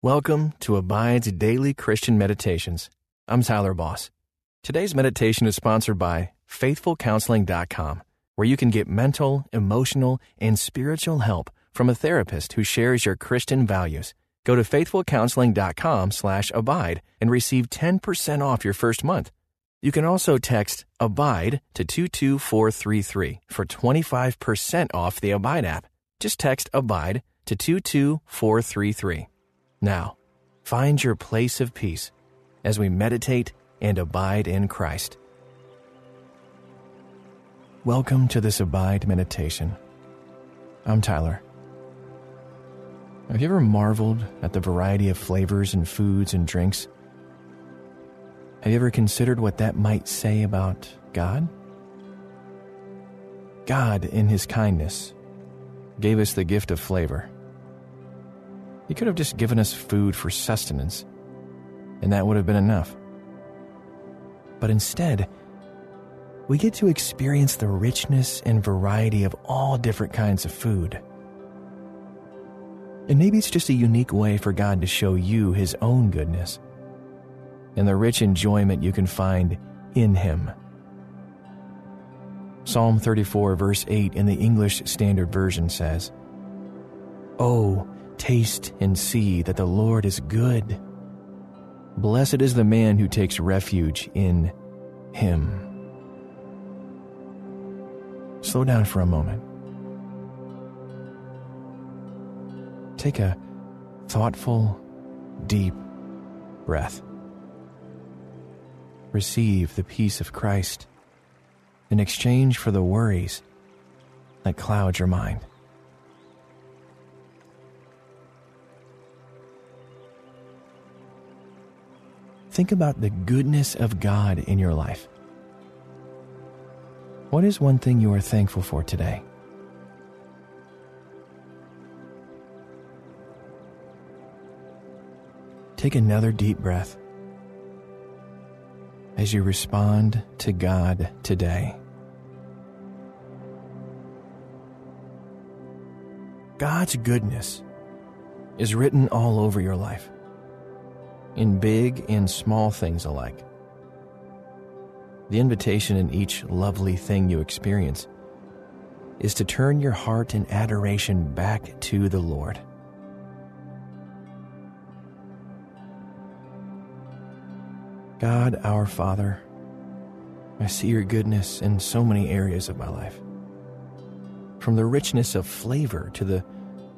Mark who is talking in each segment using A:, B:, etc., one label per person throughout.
A: Welcome to Abide's Daily Christian Meditations. I'm Tyler Boss. Today's meditation is sponsored by FaithfulCounseling.com, where you can get mental, emotional, and spiritual help from a therapist who shares your Christian values. Go to FaithfulCounseling.com slash abide and receive 10% off your first month. You can also text ABIDE to 22433 for 25% off the Abide app. Just text ABIDE to 22433. Now, find your place of peace as we meditate and abide in Christ. Welcome to this Abide meditation. I'm Tyler. Have you ever marveled at the variety of flavors and foods and drinks? Have you ever considered what that might say about God? God, in His kindness, gave us the gift of flavor. He could have just given us food for sustenance, and that would have been enough. But instead, we get to experience the richness and variety of all different kinds of food. And maybe it's just a unique way for God to show you His own goodness and the rich enjoyment you can find in Him. Psalm 34, verse 8 in the English Standard Version says, Oh, taste and see that the Lord is good. Blessed is the man who takes refuge in Him. Slow down for a moment. Take a thoughtful, deep breath receive the peace of Christ in exchange for the worries that cloud your mind. Think about the goodness of God in your life. What is one thing you are thankful for today? Take another deep breath as you respond to God today. God's goodness is written all over your life, in big and small things alike. The invitation in each lovely thing you experience is to turn your heart in adoration back to the Lord. God, our Father, I see your goodness in so many areas of my life. From the richness of flavor to the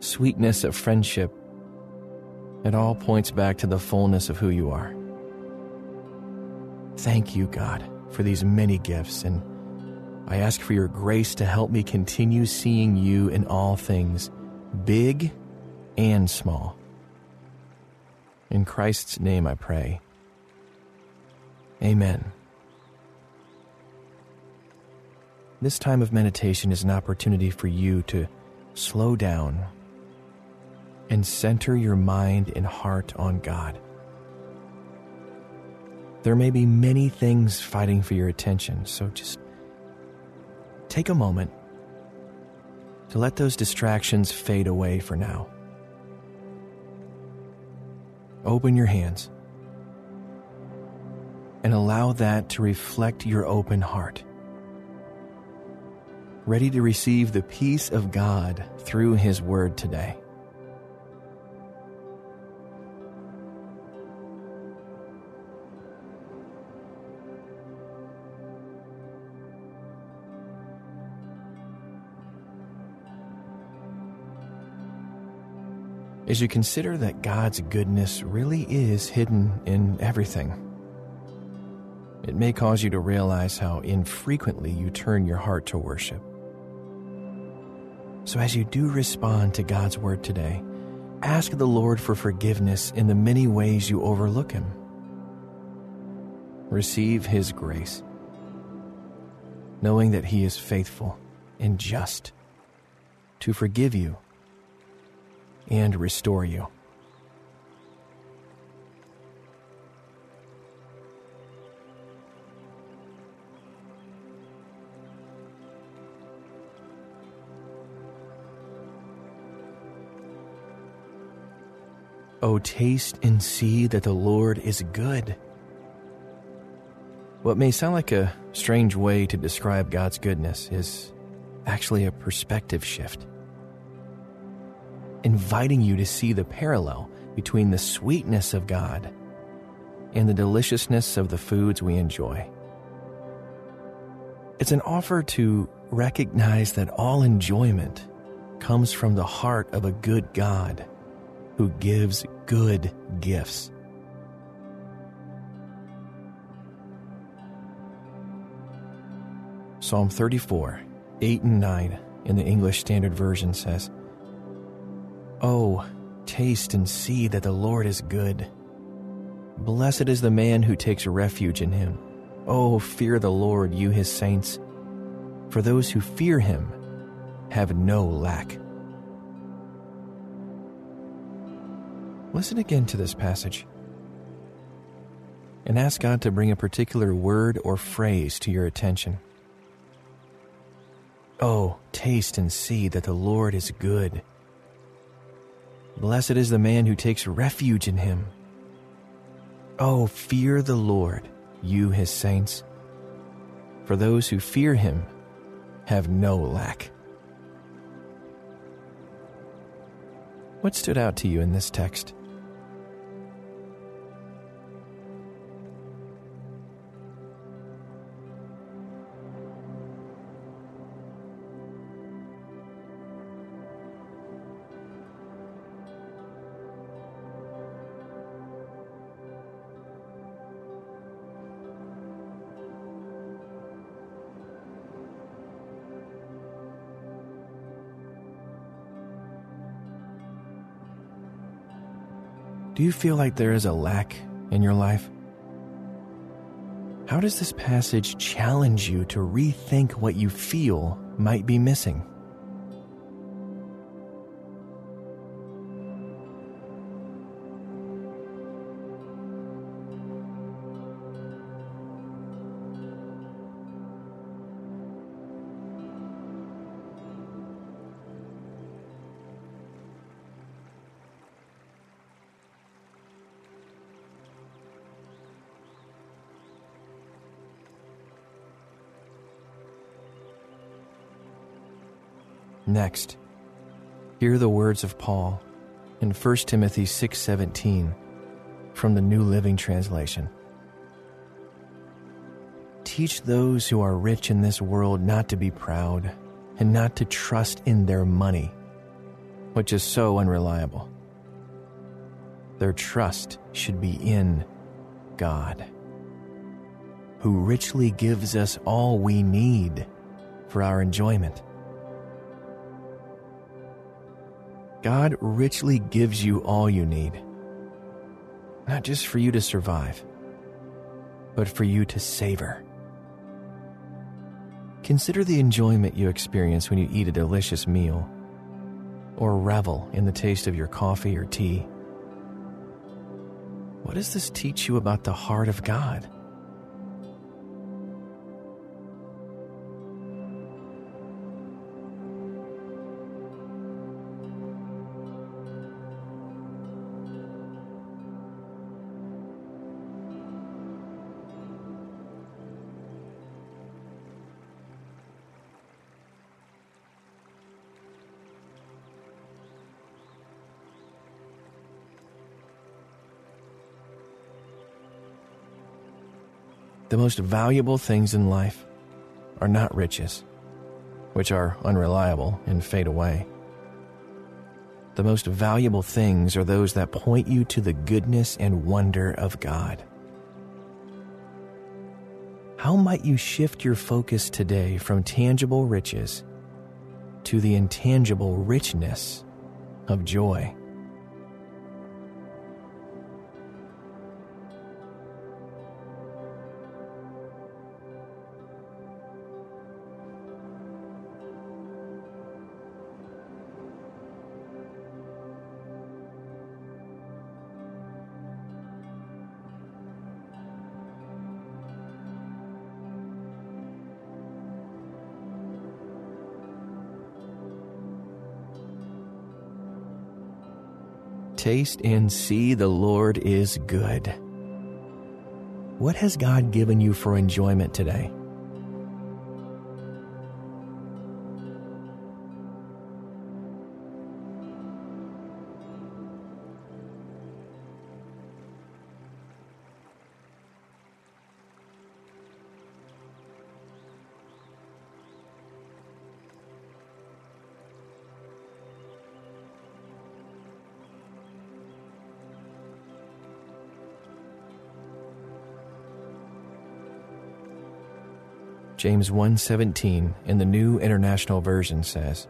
A: sweetness of friendship, it all points back to the fullness of who you are. Thank you, God, for these many gifts, and I ask for your grace to help me continue seeing you in all things, big and small. In Christ's name I pray. Amen. This time of meditation is an opportunity for you to slow down and center your mind and heart on God. There may be many things fighting for your attention, so just take a moment to let those distractions fade away for now. Open your hands and allow that to reflect your open heart. Ready to receive the peace of God through His Word today. As you consider that God's goodness really is hidden in everything it may cause you to realize how infrequently you turn your heart to worship. So, as you do respond to God's word today, ask the Lord for forgiveness in the many ways you overlook Him. Receive His grace, knowing that He is faithful and just to forgive you and restore you. Oh, taste and see that the Lord is good. What may sound like a strange way to describe God's goodness is actually a perspective shift, inviting you to see the parallel between the sweetness of God and the deliciousness of the foods we enjoy. It's an offer to recognize that all enjoyment comes from the heart of a good God who gives good gifts. Psalm 34, 8 and 9 in the English Standard Version says, Oh, taste and see that the Lord is good. Blessed is the man who takes refuge in him. Oh, fear the Lord, you his saints, for those who fear him have no lack. Listen again to this passage and ask God to bring a particular word or phrase to your attention. Oh, taste and see that the Lord is good. Blessed is the man who takes refuge in him. Oh, fear the Lord, you his saints, for those who fear him have no lack. What stood out to you in this text? Do you feel like there is a lack in your life? How does this passage challenge you to rethink what you feel might be missing? Next, hear the words of Paul in 1 Timothy 6:17 from the New Living Translation. Teach those who are rich in this world not to be proud and not to trust in their money, which is so unreliable. Their trust should be in God, who richly gives us all we need for our enjoyment. God richly gives you all you need, not just for you to survive, but for you to savor. Consider the enjoyment you experience when you eat a delicious meal or revel in the taste of your coffee or tea. What does this teach you about the heart of God? The most valuable things in life are not riches, which are unreliable and fade away. The most valuable things are those that point you to the goodness and wonder of God. How might you shift your focus today from tangible riches to the intangible richness of joy? Taste and see the Lord is good. What has God given you for enjoyment today? James 1:17 in the New International Version says,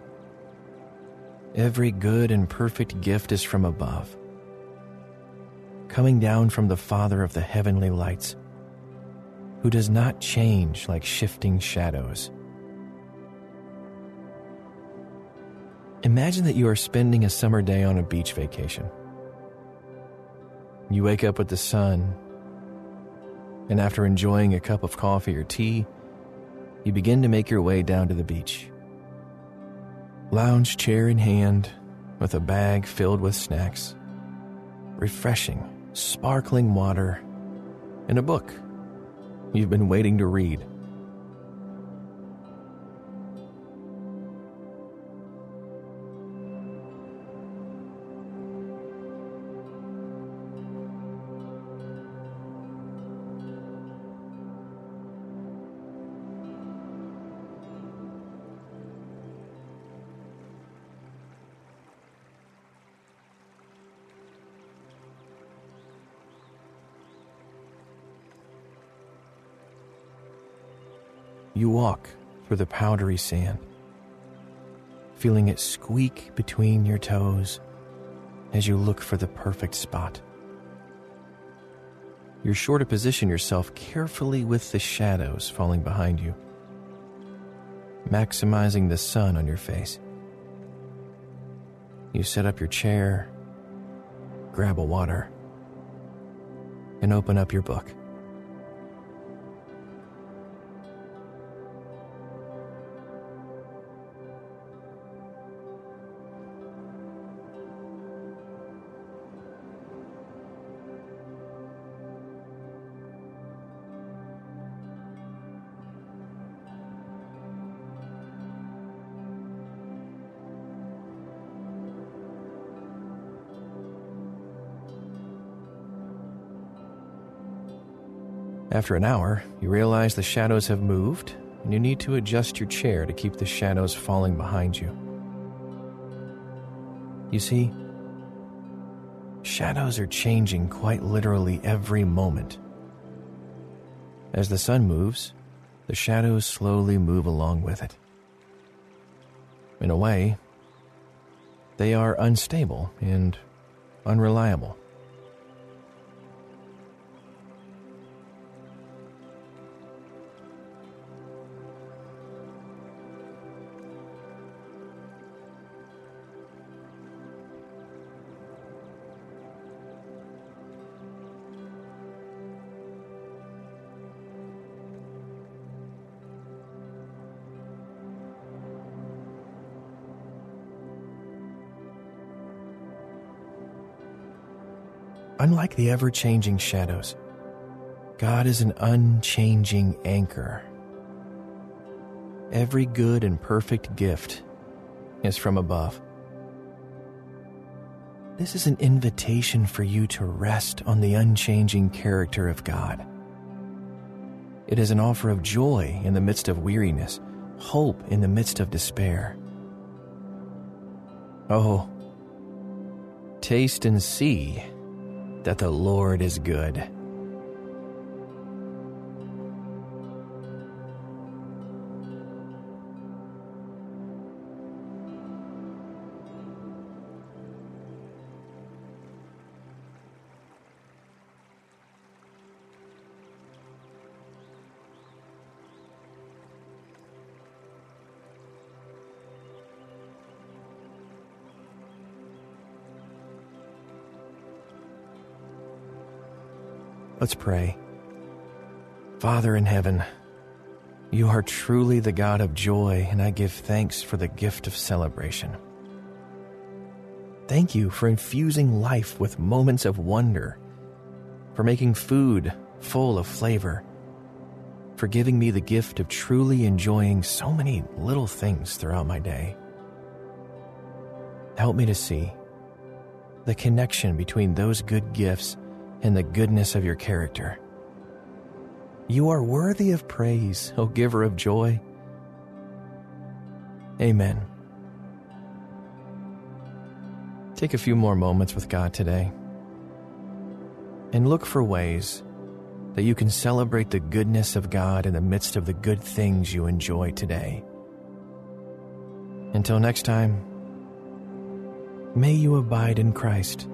A: Every good and perfect gift is from above, coming down from the Father of the heavenly lights, who does not change like shifting shadows. Imagine that you are spending a summer day on a beach vacation. You wake up with the sun, and after enjoying a cup of coffee or tea, you begin to make your way down to the beach. Lounge chair in hand, with a bag filled with snacks, refreshing, sparkling water, and a book you've been waiting to read. You walk through the powdery sand, feeling it squeak between your toes as you look for the perfect spot. You're sure to position yourself carefully with the shadows falling behind you, maximizing the sun on your face. You set up your chair, grab a water, and open up your book. After an hour, you realize the shadows have moved and you need to adjust your chair to keep the shadows falling behind you. You see, shadows are changing quite literally every moment. As the sun moves, the shadows slowly move along with it. In a way, they are unstable and unreliable. Unlike the ever changing shadows, God is an unchanging anchor. Every good and perfect gift is from above. This is an invitation for you to rest on the unchanging character of God. It is an offer of joy in the midst of weariness, hope in the midst of despair. Oh, taste and see that the Lord is good. Let's pray. Father in heaven, you are truly the God of joy, and I give thanks for the gift of celebration. Thank you for infusing life with moments of wonder, for making food full of flavor, for giving me the gift of truly enjoying so many little things throughout my day. Help me to see the connection between those good gifts and the goodness of your character. You are worthy of praise, O giver of joy. Amen. Take a few more moments with God today and look for ways that you can celebrate the goodness of God in the midst of the good things you enjoy today. Until next time, may you abide in Christ